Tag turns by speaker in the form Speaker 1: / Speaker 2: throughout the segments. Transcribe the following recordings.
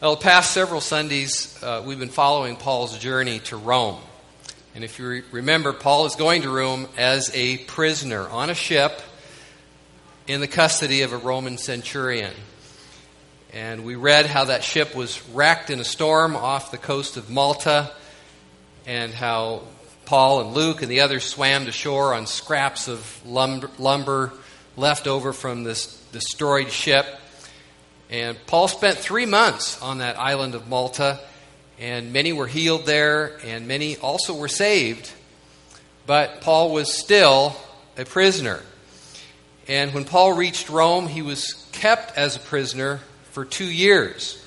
Speaker 1: Well, the past several Sundays, uh, we've been following Paul's journey to Rome. And if you re- remember, Paul is going to Rome as a prisoner on a ship in the custody of a Roman centurion. And we read how that ship was wrecked in a storm off the coast of Malta, and how Paul and Luke and the others swam to shore on scraps of lumber, lumber left over from this destroyed ship. And Paul spent three months on that island of Malta, and many were healed there, and many also were saved. But Paul was still a prisoner. And when Paul reached Rome, he was kept as a prisoner for two years.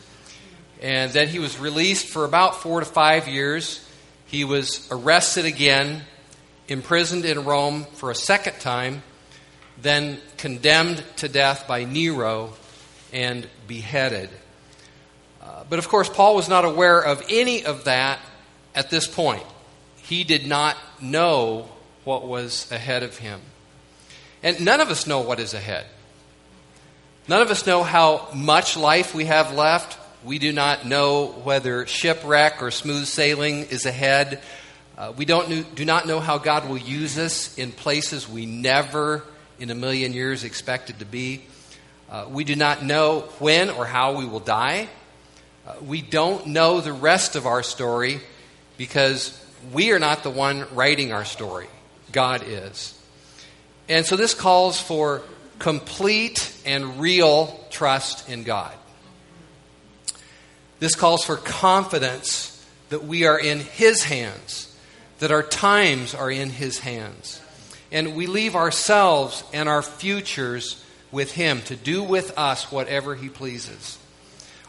Speaker 1: And then he was released for about four to five years. He was arrested again, imprisoned in Rome for a second time, then condemned to death by Nero and beheaded. Uh, but of course, Paul was not aware of any of that at this point. He did not know what was ahead of him. And none of us know what is ahead. None of us know how much life we have left. We do not know whether shipwreck or smooth sailing is ahead. Uh, we don't do not know how God will use us in places we never in a million years expected to be. Uh, we do not know when or how we will die. Uh, we don't know the rest of our story because we are not the one writing our story. God is. And so this calls for complete and real trust in God. This calls for confidence that we are in His hands, that our times are in His hands. And we leave ourselves and our futures with Him to do with us whatever He pleases.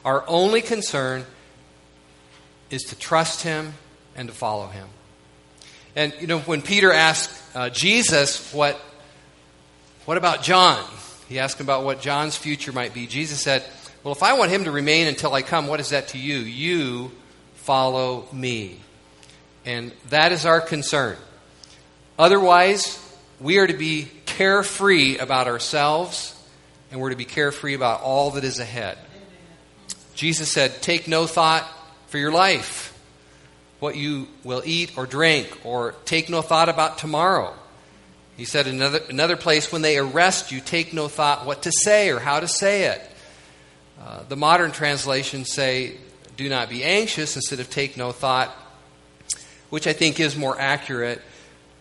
Speaker 1: Our only concern is to trust Him and to follow Him. And, you know, when Peter asked uh, Jesus, what, what about John? He asked him about what John's future might be. Jesus said, Well, if I want him to remain until I come, what is that to you? You follow me. And that is our concern. Otherwise, we are to be carefree about ourselves and we're to be carefree about all that is ahead. Jesus said, Take no thought for your life, what you will eat or drink, or take no thought about tomorrow. He said another, another place, when they arrest you, take no thought what to say or how to say it. Uh, the modern translations say, do not be anxious instead of take no thought, which I think is more accurate.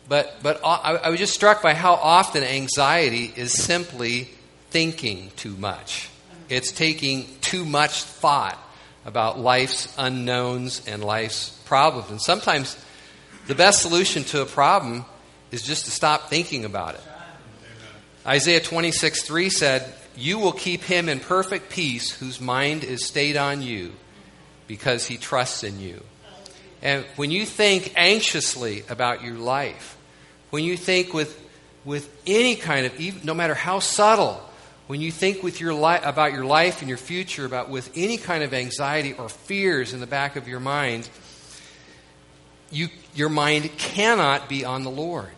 Speaker 1: But, but I, I was just struck by how often anxiety is simply thinking too much. It's taking too much thought about life's unknowns and life's problems. And sometimes the best solution to a problem is just to stop thinking about it. Isaiah 26 3 said, You will keep him in perfect peace whose mind is stayed on you because he trusts in you. And when you think anxiously about your life, when you think with, with any kind of, no matter how subtle, when you think with your li- about your life and your future, about with any kind of anxiety or fears in the back of your mind, you, your mind cannot be on the Lord.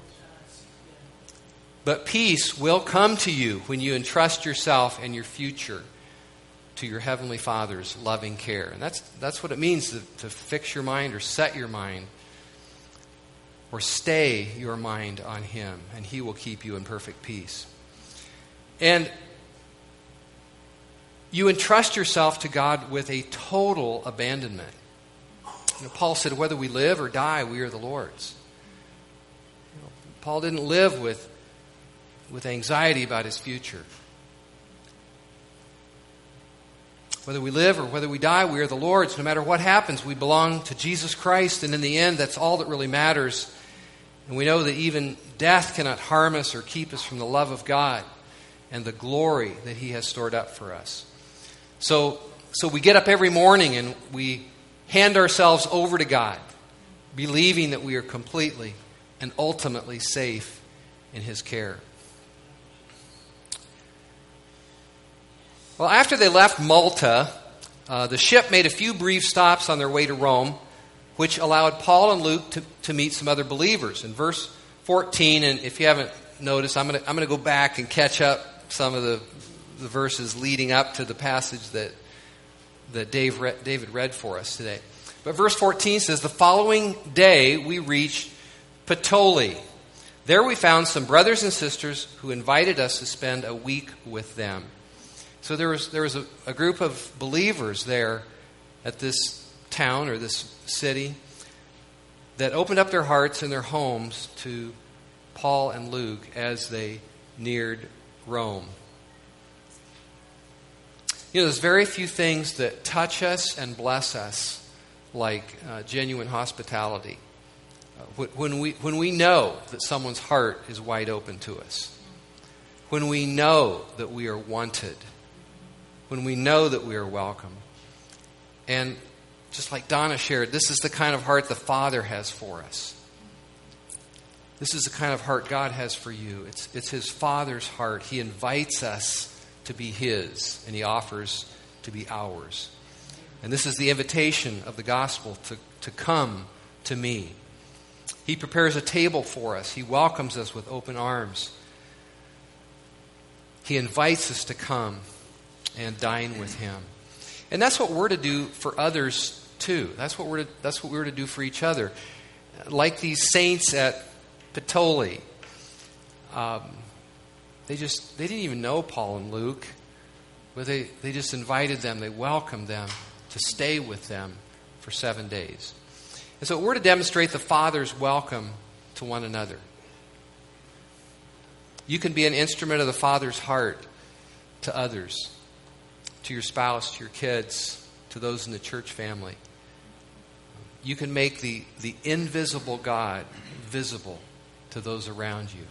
Speaker 1: But peace will come to you when you entrust yourself and your future to your Heavenly Father's loving care. And that's, that's what it means to, to fix your mind or set your mind or stay your mind on Him, and He will keep you in perfect peace. And you entrust yourself to God with a total abandonment. You know, Paul said, whether we live or die, we are the Lord's. You know, Paul didn't live with, with anxiety about his future. Whether we live or whether we die, we are the Lord's. No matter what happens, we belong to Jesus Christ, and in the end, that's all that really matters. And we know that even death cannot harm us or keep us from the love of God and the glory that He has stored up for us. So, so we get up every morning and we hand ourselves over to God, believing that we are completely and ultimately safe in His care. Well, after they left Malta, uh, the ship made a few brief stops on their way to Rome which allowed Paul and Luke to, to meet some other believers. In verse 14, and if you haven't noticed, I'm going to I'm going to go back and catch up some of the, the verses leading up to the passage that that Dave read, David read for us today. But verse 14 says, The following day we reached Puteoli. There we found some brothers and sisters who invited us to spend a week with them. So there was, there was a, a group of believers there at this town or this city that opened up their hearts and their homes to Paul and Luke as they neared Rome. You know, there's very few things that touch us and bless us like uh, genuine hospitality. Uh, when, we, when we know that someone's heart is wide open to us, when we know that we are wanted, when we know that we are welcome. And just like Donna shared, this is the kind of heart the Father has for us. This is the kind of heart God has for you. It's, it's His Father's heart. He invites us to be His, and He offers to be ours. And this is the invitation of the gospel to, to come to me. He prepares a table for us, He welcomes us with open arms. He invites us to come and dine with Him. And that's what we're to do for others too. That's what we're to, that's what we're to do for each other. Like these saints at Puteoli. Um, they just they didn't even know Paul and Luke, but they, they just invited them, they welcomed them to stay with them for seven days. And so we're to demonstrate the Father's welcome to one another. You can be an instrument of the Father's heart to others, to your spouse, to your kids, to those in the church family. You can make the, the invisible God visible to those around you.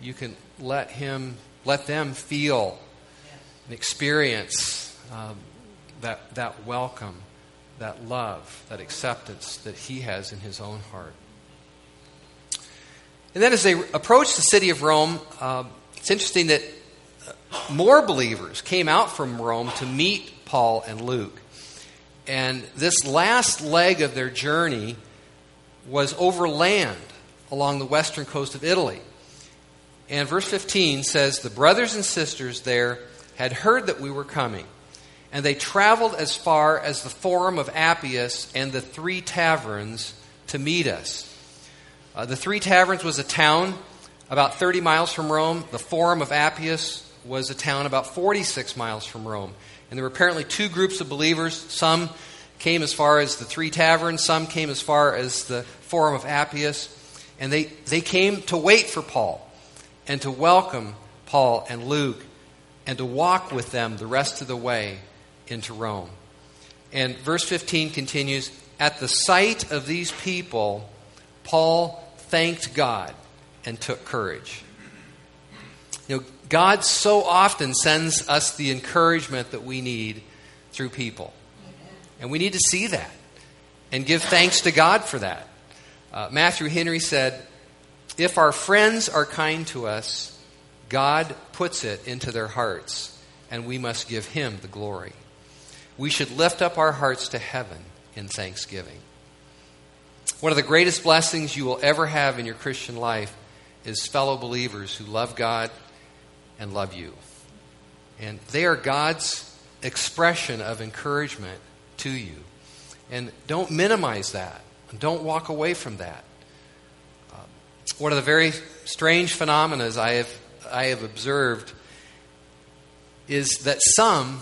Speaker 1: You can let him, let them feel and experience um, that, that welcome, that love, that acceptance that he has in his own heart. And then as they approached the city of Rome, uh, it's interesting that uh, more believers came out from Rome to meet Paul and Luke. And this last leg of their journey was over land along the western coast of Italy. And verse 15 says, The brothers and sisters there had heard that we were coming, and they traveled as far as the Forum of Appius and the Three Taverns to meet us. Uh, the Three Taverns was a town about 30 miles from Rome. The Forum of Appius was a town about 46 miles from Rome. And there were apparently two groups of believers. Some came as far as the Three Taverns, some came as far as the Forum of Appius. And they, they came to wait for Paul and to welcome Paul and Luke and to walk with them the rest of the way into Rome. And verse 15 continues At the sight of these people, Paul thanked God and took courage. You know, God so often sends us the encouragement that we need through people. And we need to see that and give thanks to God for that. Uh, Matthew Henry said, if our friends are kind to us, God puts it into their hearts, and we must give Him the glory. We should lift up our hearts to heaven in thanksgiving. One of the greatest blessings you will ever have in your Christian life is fellow believers who love God and love you. And they are God's expression of encouragement to you. And don't minimize that. Don't walk away from that one of the very strange phenomena I have, I have observed is that some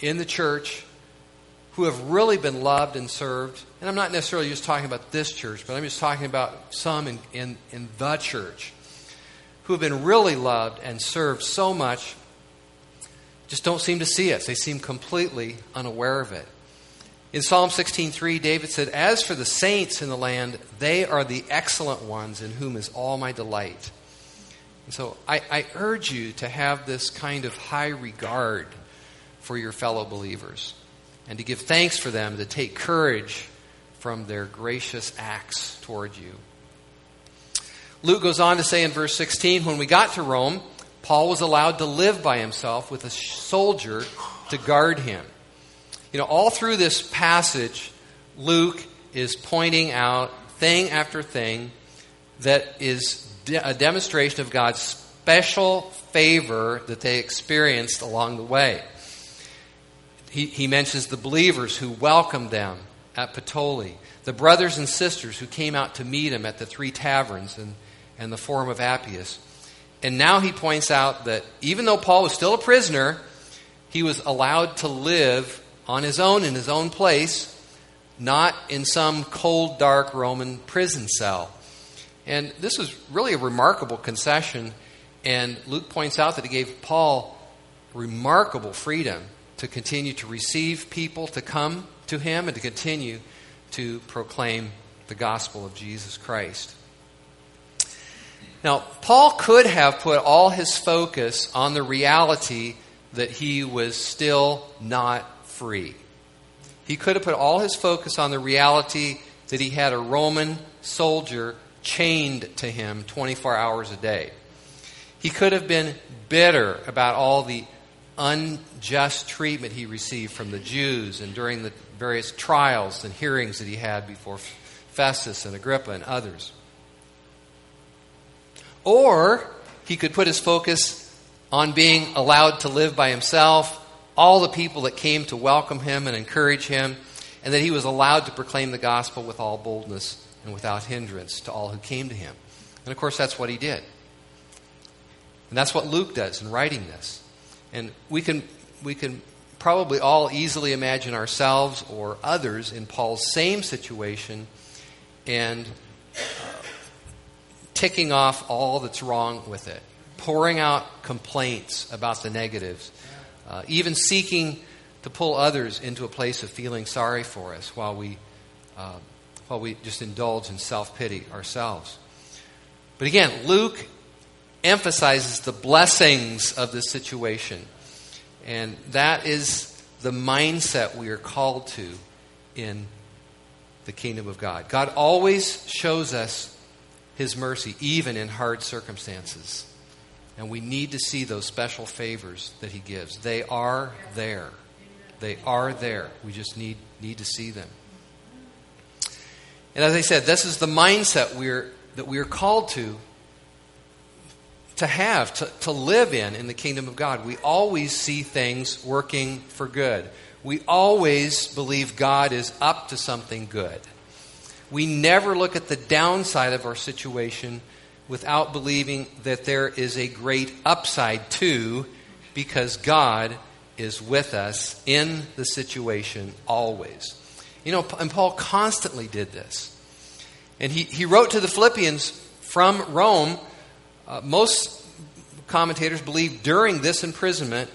Speaker 1: in the church who have really been loved and served, and I'm not necessarily just talking about this church, but I'm just talking about some in, in, in the church who have been really loved and served so much, just don't seem to see it. They seem completely unaware of it. In Psalm 16:3, David said, "As for the saints in the land, they are the excellent ones in whom is all my delight." And so I, I urge you to have this kind of high regard for your fellow believers and to give thanks for them, to take courage from their gracious acts toward you. Luke goes on to say in verse 16 when we got to Rome, Paul was allowed to live by himself with a soldier to guard him. You know, all through this passage, Luke is pointing out thing after thing that is a demonstration of God's special favor that they experienced along the way. he, he mentions the believers who welcomed them at Puteoli, the brothers and sisters who came out to meet him at the three taverns and, and the Forum of Appius. And now he points out that even though Paul was still a prisoner, he was allowed to live on his own in his own place, not in some cold, dark Roman prison cell. And this was really a remarkable concession. And Luke points out that he gave Paul remarkable freedom to continue to receive people to come to him and to continue to proclaim the gospel of Jesus Christ. Now, Paul could have put all his focus on the reality that he was still not free. He could have put all his focus on the reality that he had a Roman soldier chained to him 24 hours a day. He could have been bitter about all the unjust treatment he received from the Jews and during the various trials and hearings that he had before Festus and Agrippa and others. Or he could put his focus on being allowed to live by himself, all the people that came to welcome him and encourage him, and that he was allowed to proclaim the gospel with all boldness and without hindrance to all who came to him. And of course, that's what he did. And that's what Luke does in writing this. And we can, we can probably all easily imagine ourselves or others in Paul's same situation and uh, ticking off all that's wrong with it, pouring out complaints about the negatives, uh, even seeking to pull others into a place of feeling sorry for us while we, uh, while we just indulge in self pity ourselves. But again, Luke emphasizes the blessings of this situation. And that is the mindset we are called to in the kingdom of God. God always shows us his mercy, even in hard circumstances. And we need to see those special favors that he gives. They are there. They are there. We just need, need to see them. And as I said, this is the mindset we're, that we are called to to have, to, to live in, in the kingdom of God. We always see things working for good. We always believe God is up to something good. We never look at the downside of our situation without believing that there is a great upside too, because God is with us in the situation always. You know, and Paul constantly did this. And he, he wrote to the Philippians from Rome uh, most commentators believe during this imprisonment.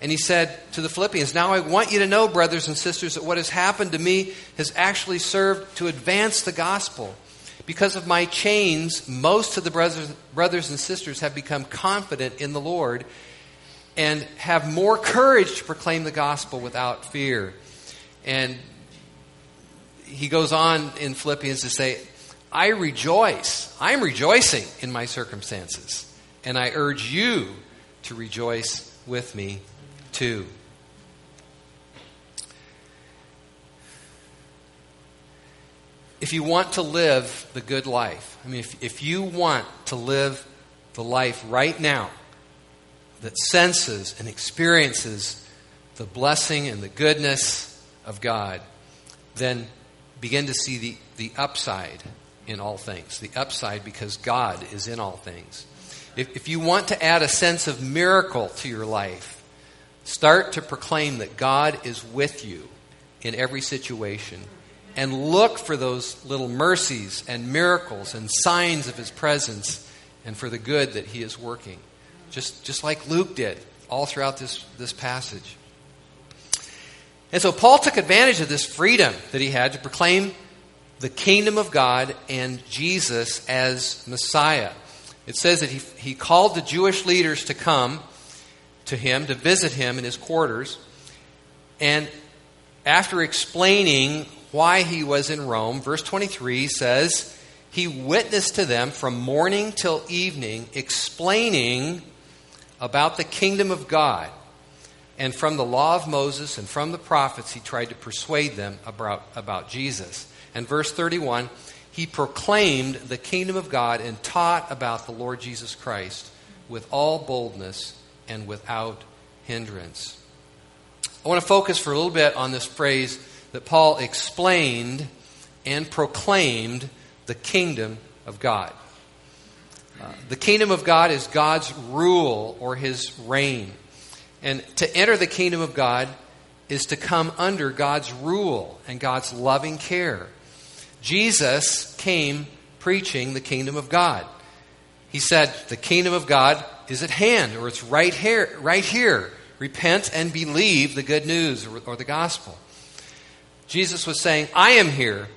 Speaker 1: And he said to the Philippians, Now I want you to know, brothers and sisters, that what has happened to me has actually served to advance the gospel. Because of my chains, most of the brothers, brothers and sisters have become confident in the Lord and have more courage to proclaim the gospel without fear. And he goes on in Philippians to say, I rejoice. I'm rejoicing in my circumstances. And I urge you to rejoice with me too. If you want to live the good life, I mean, if, if you want to live the life right now that senses and experiences the blessing and the goodness of God, then begin to see the, the upside in all things. The upside because God is in all things. If, if you want to add a sense of miracle to your life, start to proclaim that God is with you in every situation and look for those little mercies and miracles and signs of his presence and for the good that he is working. Just, just like Luke did all throughout this, this passage. And so Paul took advantage of this freedom that he had to proclaim the kingdom of God and Jesus as Messiah. It says that he, he called the Jewish leaders to come to him, to visit him in his quarters. And after explaining why he was in Rome, verse 23 says, He witnessed to them from morning till evening, explaining about the kingdom of God. And from the law of Moses and from the prophets, he tried to persuade them about, about Jesus. And verse 31 he proclaimed the kingdom of God and taught about the Lord Jesus Christ with all boldness and without hindrance. I want to focus for a little bit on this phrase that Paul explained and proclaimed the kingdom of God. Uh, the kingdom of God is God's rule or his reign. And to enter the kingdom of God is to come under God's rule and God's loving care. Jesus came preaching the kingdom of God. He said, The kingdom of God is at hand, or it's right here, right here. Repent and believe the good news or, or the gospel. Jesus was saying, I am here.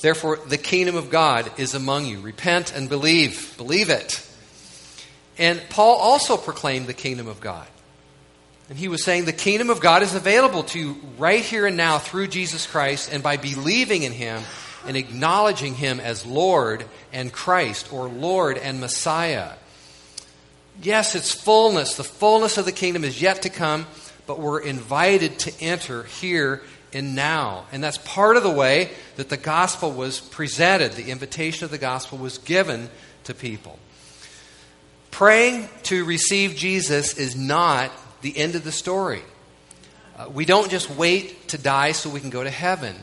Speaker 1: Therefore, the kingdom of God is among you. Repent and believe. Believe it. And Paul also proclaimed the kingdom of God. And he was saying the kingdom of God is available to you right here and now through Jesus Christ and by believing in him and acknowledging him as Lord and Christ or Lord and Messiah. Yes, it's fullness. The fullness of the kingdom is yet to come, but we're invited to enter here and now. And that's part of the way that the gospel was presented. The invitation of the gospel was given to people. Praying to receive Jesus is not the end of the story. Uh, we don't just wait to die so we can go to heaven.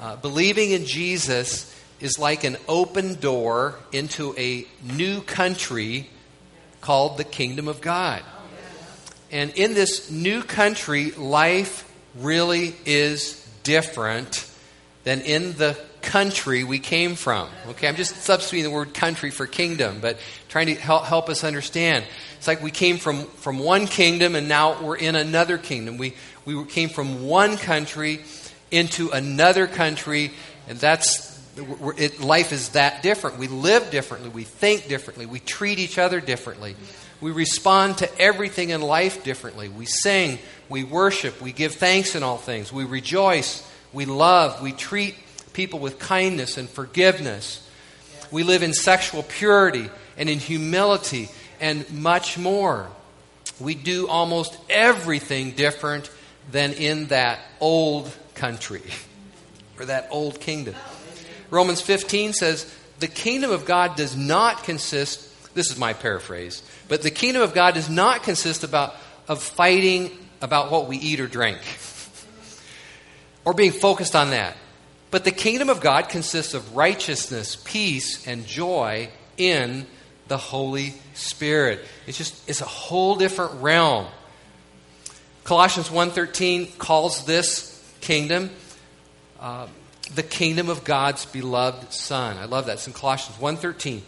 Speaker 1: Uh, believing in Jesus is like an open door into a new country called the kingdom of God. And in this new country, life really is different than in the country we came from. Okay, I'm just substituting the word country for kingdom, but trying to help, help us understand. It's like we came from, from one kingdom and now we're in another kingdom. We, we came from one country into another country, and that's it, life is that different. We live differently. We think differently. We treat each other differently. We respond to everything in life differently. We sing. We worship. We give thanks in all things. We rejoice. We love. We treat people with kindness and forgiveness. We live in sexual purity and in humility and much more. We do almost everything different than in that old country or that old kingdom. Romans 15 says, The kingdom of God does not consist, this is my paraphrase, but the kingdom of God does not consist about, of fighting about what we eat or drink or being focused on that. But the kingdom of God consists of righteousness, peace, and joy in the Holy Spirit. It's just it's a whole different realm. Colossians 1:13 calls this kingdom uh, the kingdom of God's beloved Son. I love that. It's in Colossians 1.13. It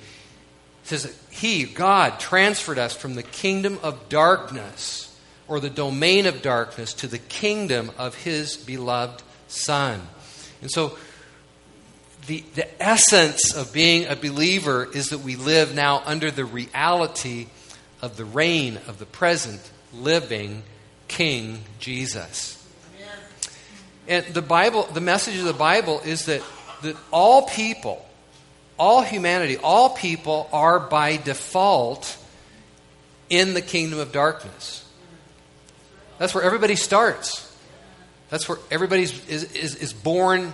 Speaker 1: says, He, God, transferred us from the kingdom of darkness or the domain of darkness to the kingdom of His beloved Son. And so the, the essence of being a believer is that we live now under the reality of the reign of the present living King Jesus. And the Bible, the message of the Bible is that, that all people, all humanity, all people are by default in the kingdom of darkness. That's where everybody starts. That's where everybody is, is, is born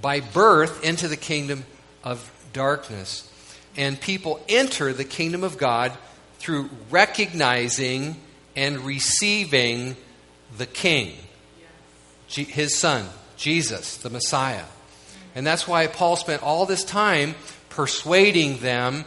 Speaker 1: by birth into the kingdom of darkness. And people enter the kingdom of God through recognizing and receiving the king his son, Jesus, the Messiah. And that's why Paul spent all this time persuading them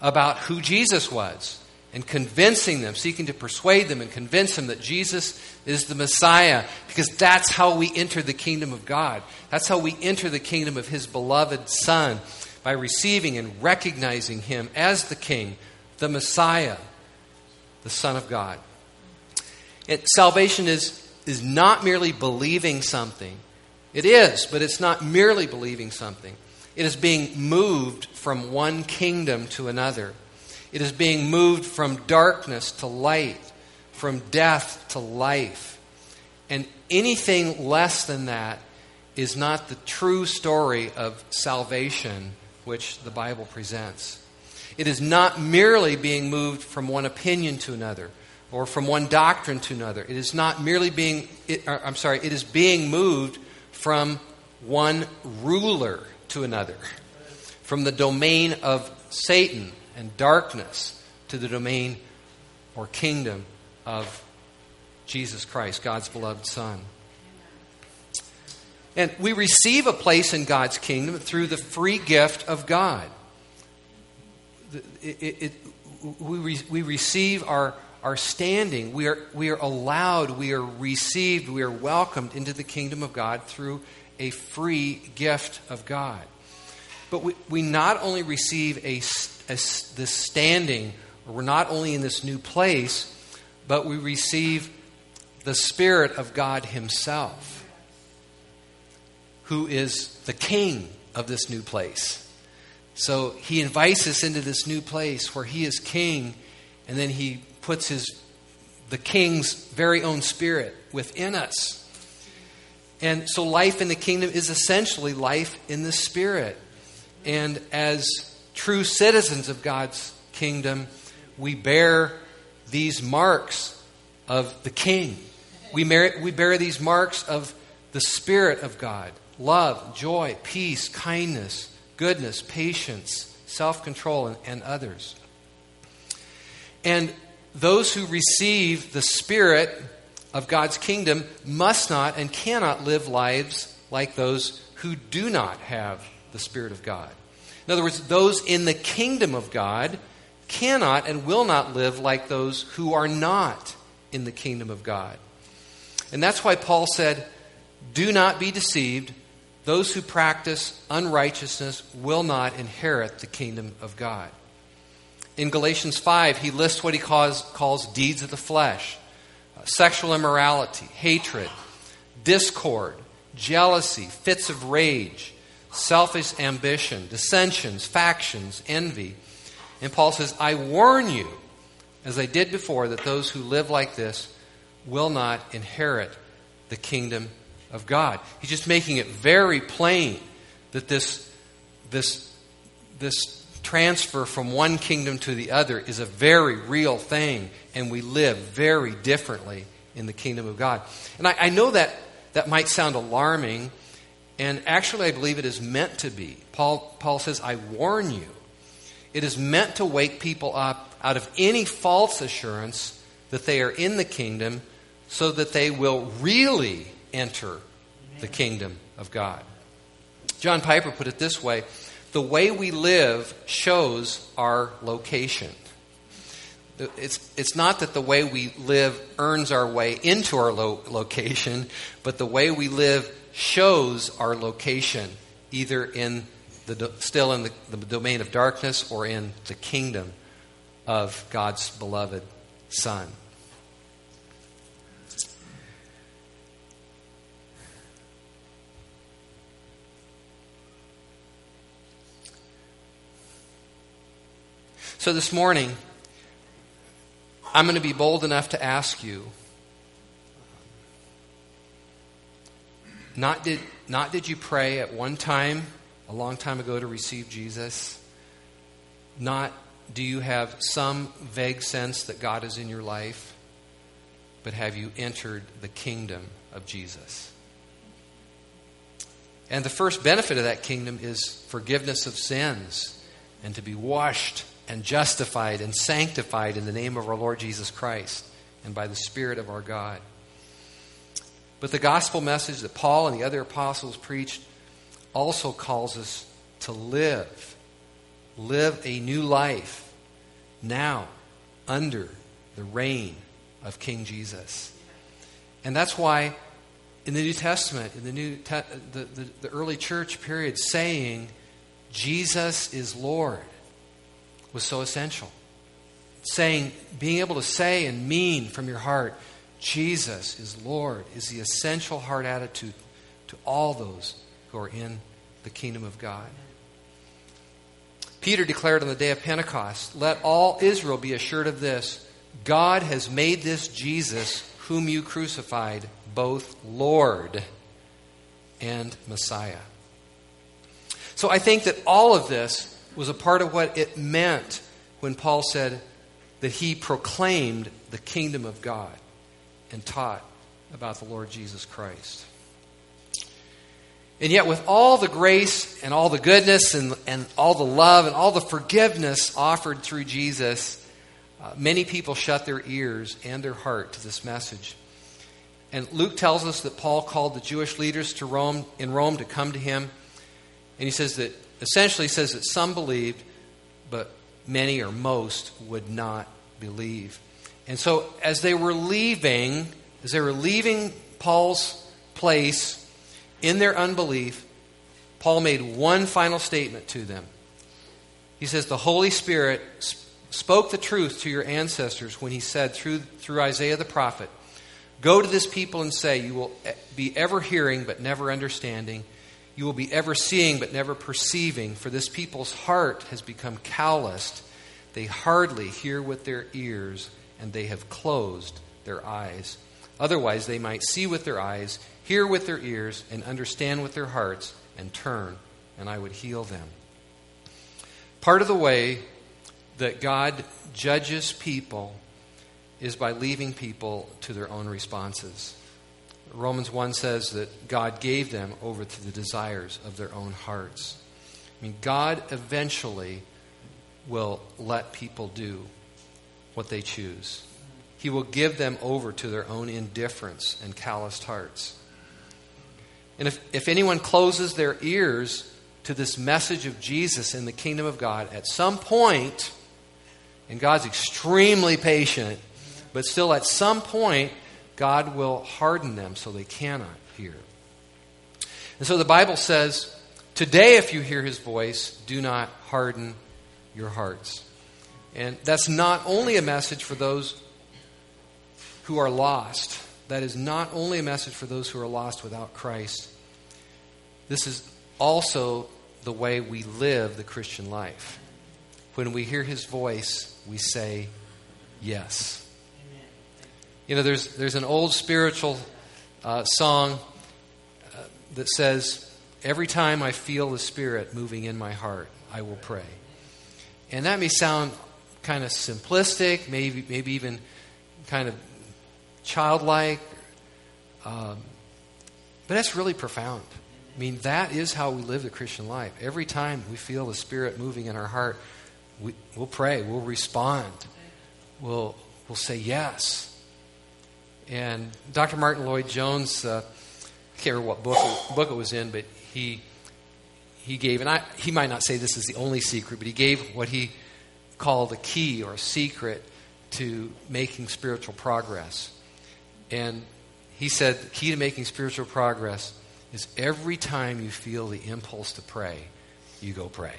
Speaker 1: about who Jesus was and convincing them, seeking to persuade them and convince them that Jesus is the Messiah, because that's how we enter the kingdom of God. That's how we enter the kingdom of His beloved Son, by receiving and recognizing Him as the King, the Messiah, the Son of God. It, salvation is is not merely believing something. It is, but it's not merely believing something. It is being moved from one kingdom to another. It is being moved from darkness to light, from death to life. And anything less than that is not the true story of salvation which the Bible presents. It is not merely being moved from one opinion to another or from one doctrine to another. It is not merely being, it, uh, I'm sorry, it is being moved from one ruler to another, from the domain of Satan and darkness to the domain or kingdom of Jesus Christ, God's beloved Son. And we receive a place in God's kingdom through the free gift of God. It, it, we, re, we receive our, our standing. We are, we are allowed, we are received, we are welcomed into the kingdom of God through a free gift of God. But we, we not only receive a, a, this standing, or we're not only in this new place, but we receive the Spirit of God Himself, who is the King of this new place. So He invites us into this new place where He is King, and then He puts His the King's very own Spirit within us. And so life in the kingdom is essentially life in the Spirit. And as true citizens of God's kingdom, we bear these marks of the King. We, bear, we bear these marks of the Spirit of God love, joy, peace, kindness, goodness, patience, self control, and, and others. And those who receive the Spirit of God's kingdom must not and cannot live lives like those who do not have the Spirit of God. In other words, those in the kingdom of God cannot and will not live like those who are not in the kingdom of God. And that's why Paul said, Do not be deceived. Those who practice unrighteousness will not inherit the kingdom of God. In Galatians 5, he lists what he calls, calls deeds of the flesh uh, sexual immorality, hatred, discord, jealousy, fits of rage selfish ambition, dissensions, factions, envy. And Paul says, I warn you, as I did before, that those who live like this will not inherit the kingdom of God. He's just making it very plain that this, this, this transfer from one kingdom to the other is a very real thing, and we live very differently in the kingdom of God. And I, I know that that might sound alarming and actually, I believe it is meant to be. Paul, Paul says, I warn you. It is meant to wake people up out of any false assurance that they are in the kingdom so that they will really enter the kingdom of God. John Piper put it this way the way we live shows our location. It's, it's not that the way we live earns our way into our lo- location, but the way we live shows our location, either in the, still in the, the domain of darkness or in the kingdom of God's beloved Son. So this morning, I'm going to be bold enough to ask you Not did, not did you pray at one time, a long time ago, to receive Jesus. Not do you have some vague sense that God is in your life, but have you entered the kingdom of Jesus? And the first benefit of that kingdom is forgiveness of sins and to be washed and justified and sanctified in the name of our Lord Jesus Christ and by the Spirit of our God. But the gospel message that Paul and the other apostles preached also calls us to live. Live a new life now under the reign of King Jesus. And that's why in the New Testament, in the, New Te- the, the, the early church period, saying Jesus is Lord was so essential. Saying, being able to say and mean from your heart, Jesus is Lord is the essential heart attitude to all those who are in the kingdom of God. Peter declared on the day of Pentecost, Let all Israel be assured of this God has made this Jesus, whom you crucified, both Lord and Messiah. So I think that all of this was a part of what it meant when Paul said that he proclaimed the kingdom of God and taught about the Lord Jesus Christ. And yet, with all the grace and all the goodness and, and all the love and all the forgiveness offered through Jesus, uh, many people shut their ears and their heart to this message. And Luke tells us that Paul called the Jewish leaders to Rome in Rome to come to him. And he says that essentially says that some believed, but many or most would not believe. And so as they were leaving, as they were leaving Paul's place in their unbelief, Paul made one final statement to them. He says, The Holy Spirit spoke the truth to your ancestors when he said through, through Isaiah the prophet, Go to this people and say, You will be ever hearing but never understanding. You will be ever seeing but never perceiving, for this people's heart has become calloused. They hardly hear with their ears, and they have closed their eyes. Otherwise, they might see with their eyes, hear with their ears, and understand with their hearts, and turn, and I would heal them. Part of the way that God judges people is by leaving people to their own responses. Romans 1 says that God gave them over to the desires of their own hearts. I mean, God eventually will let people do what they choose. He will give them over to their own indifference and calloused hearts. And if, if anyone closes their ears to this message of Jesus in the kingdom of God, at some point, and God's extremely patient, but still at some point, God will harden them so they cannot hear. And so the Bible says, Today, if you hear his voice, do not harden your hearts. And that's not only a message for those who are lost. That is not only a message for those who are lost without Christ. This is also the way we live the Christian life. When we hear his voice, we say yes. You know, there's, there's an old spiritual uh, song uh, that says, Every time I feel the Spirit moving in my heart, I will pray. And that may sound kind of simplistic, maybe, maybe even kind of childlike. Um, but that's really profound. I mean, that is how we live the Christian life. Every time we feel the Spirit moving in our heart, we, will pray, we'll respond, we'll, we'll say yes. And Dr. Martyn Lloyd-Jones, uh, I can't remember what book, book it was in, but he, he gave, and I, he might not say this is the only secret, but he gave what he called a key or a secret to making spiritual progress. And he said the key to making spiritual progress is every time you feel the impulse to pray, you go pray.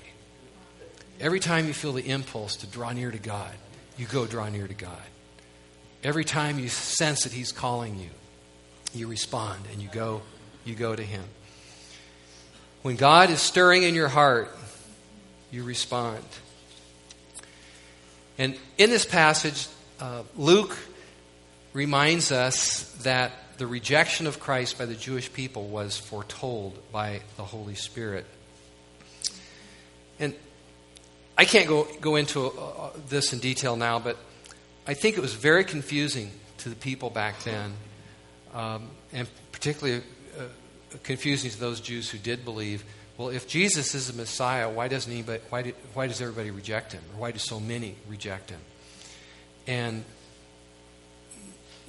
Speaker 1: Every time you feel the impulse to draw near to God, you go draw near to God. Every time you sense that He's calling you, you respond and you go, you go to Him. When God is stirring in your heart, you respond. And in this passage, uh, Luke reminds us that the rejection of Christ by the Jewish people was foretold by the Holy Spirit. And I can't go, go into uh, this in detail now, but I think it was very confusing to the people back then, um, and particularly uh, confusing to those Jews who did believe. Well, if Jesus is the Messiah, why doesn't anybody, why, why does everybody reject him? Or why do so many reject him? And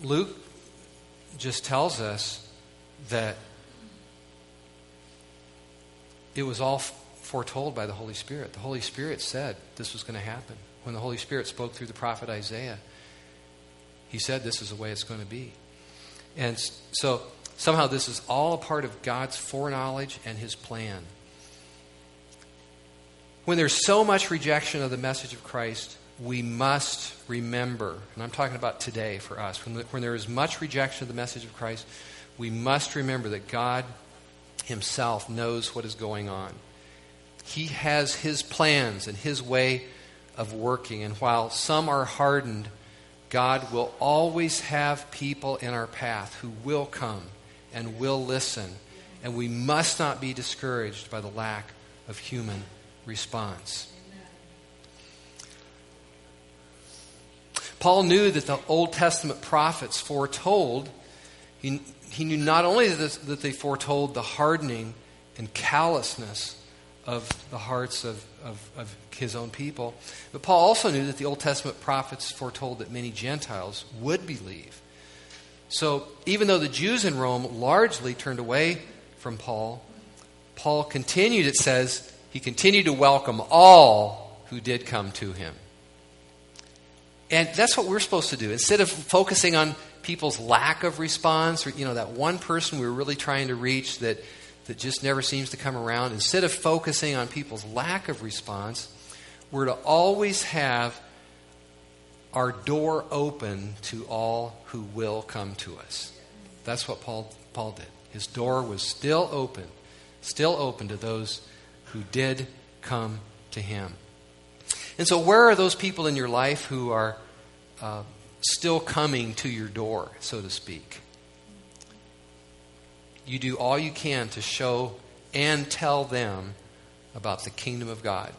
Speaker 1: Luke just tells us that it was all foretold by the Holy Spirit. The Holy Spirit said this was going to happen. When the Holy Spirit spoke through the prophet Isaiah, he said this is the way it's going to be. And so somehow this is all a part of God's foreknowledge and his plan. When there's so much rejection of the message of Christ, we must remember, and I'm talking about today for us, when, when there is much rejection of the message of Christ, we must remember that God Himself knows what is going on. He has His plans and His way of working, and while some are hardened, God will always have people in our path who will come and will listen, and we must not be discouraged by the lack of human response. Paul knew that the Old Testament prophets foretold, he, he knew not only that, that they foretold the hardening and callousness of the hearts of, of, of, his own people, but Paul also knew that the Old Testament prophets foretold that many Gentiles would believe. So even though the Jews in Rome largely turned away from Paul, Paul continued, it says, he continued to welcome all who did come to him. And that's what we're supposed to do. Instead of focusing on people's lack of response, or you know, that one person we are really trying to reach that, that just never seems to come around, instead of focusing on people's lack of response, we're to always have our door open to all who will come to us. That's what Paul, Paul did. His door was still open, still open to those who did come to him. And so, where are those people in your life who are uh, still coming to your door, so to speak? You do all you can to show and tell them about the kingdom of God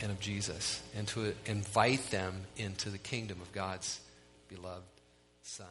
Speaker 1: and of Jesus, and to invite them into the kingdom of God's beloved Son.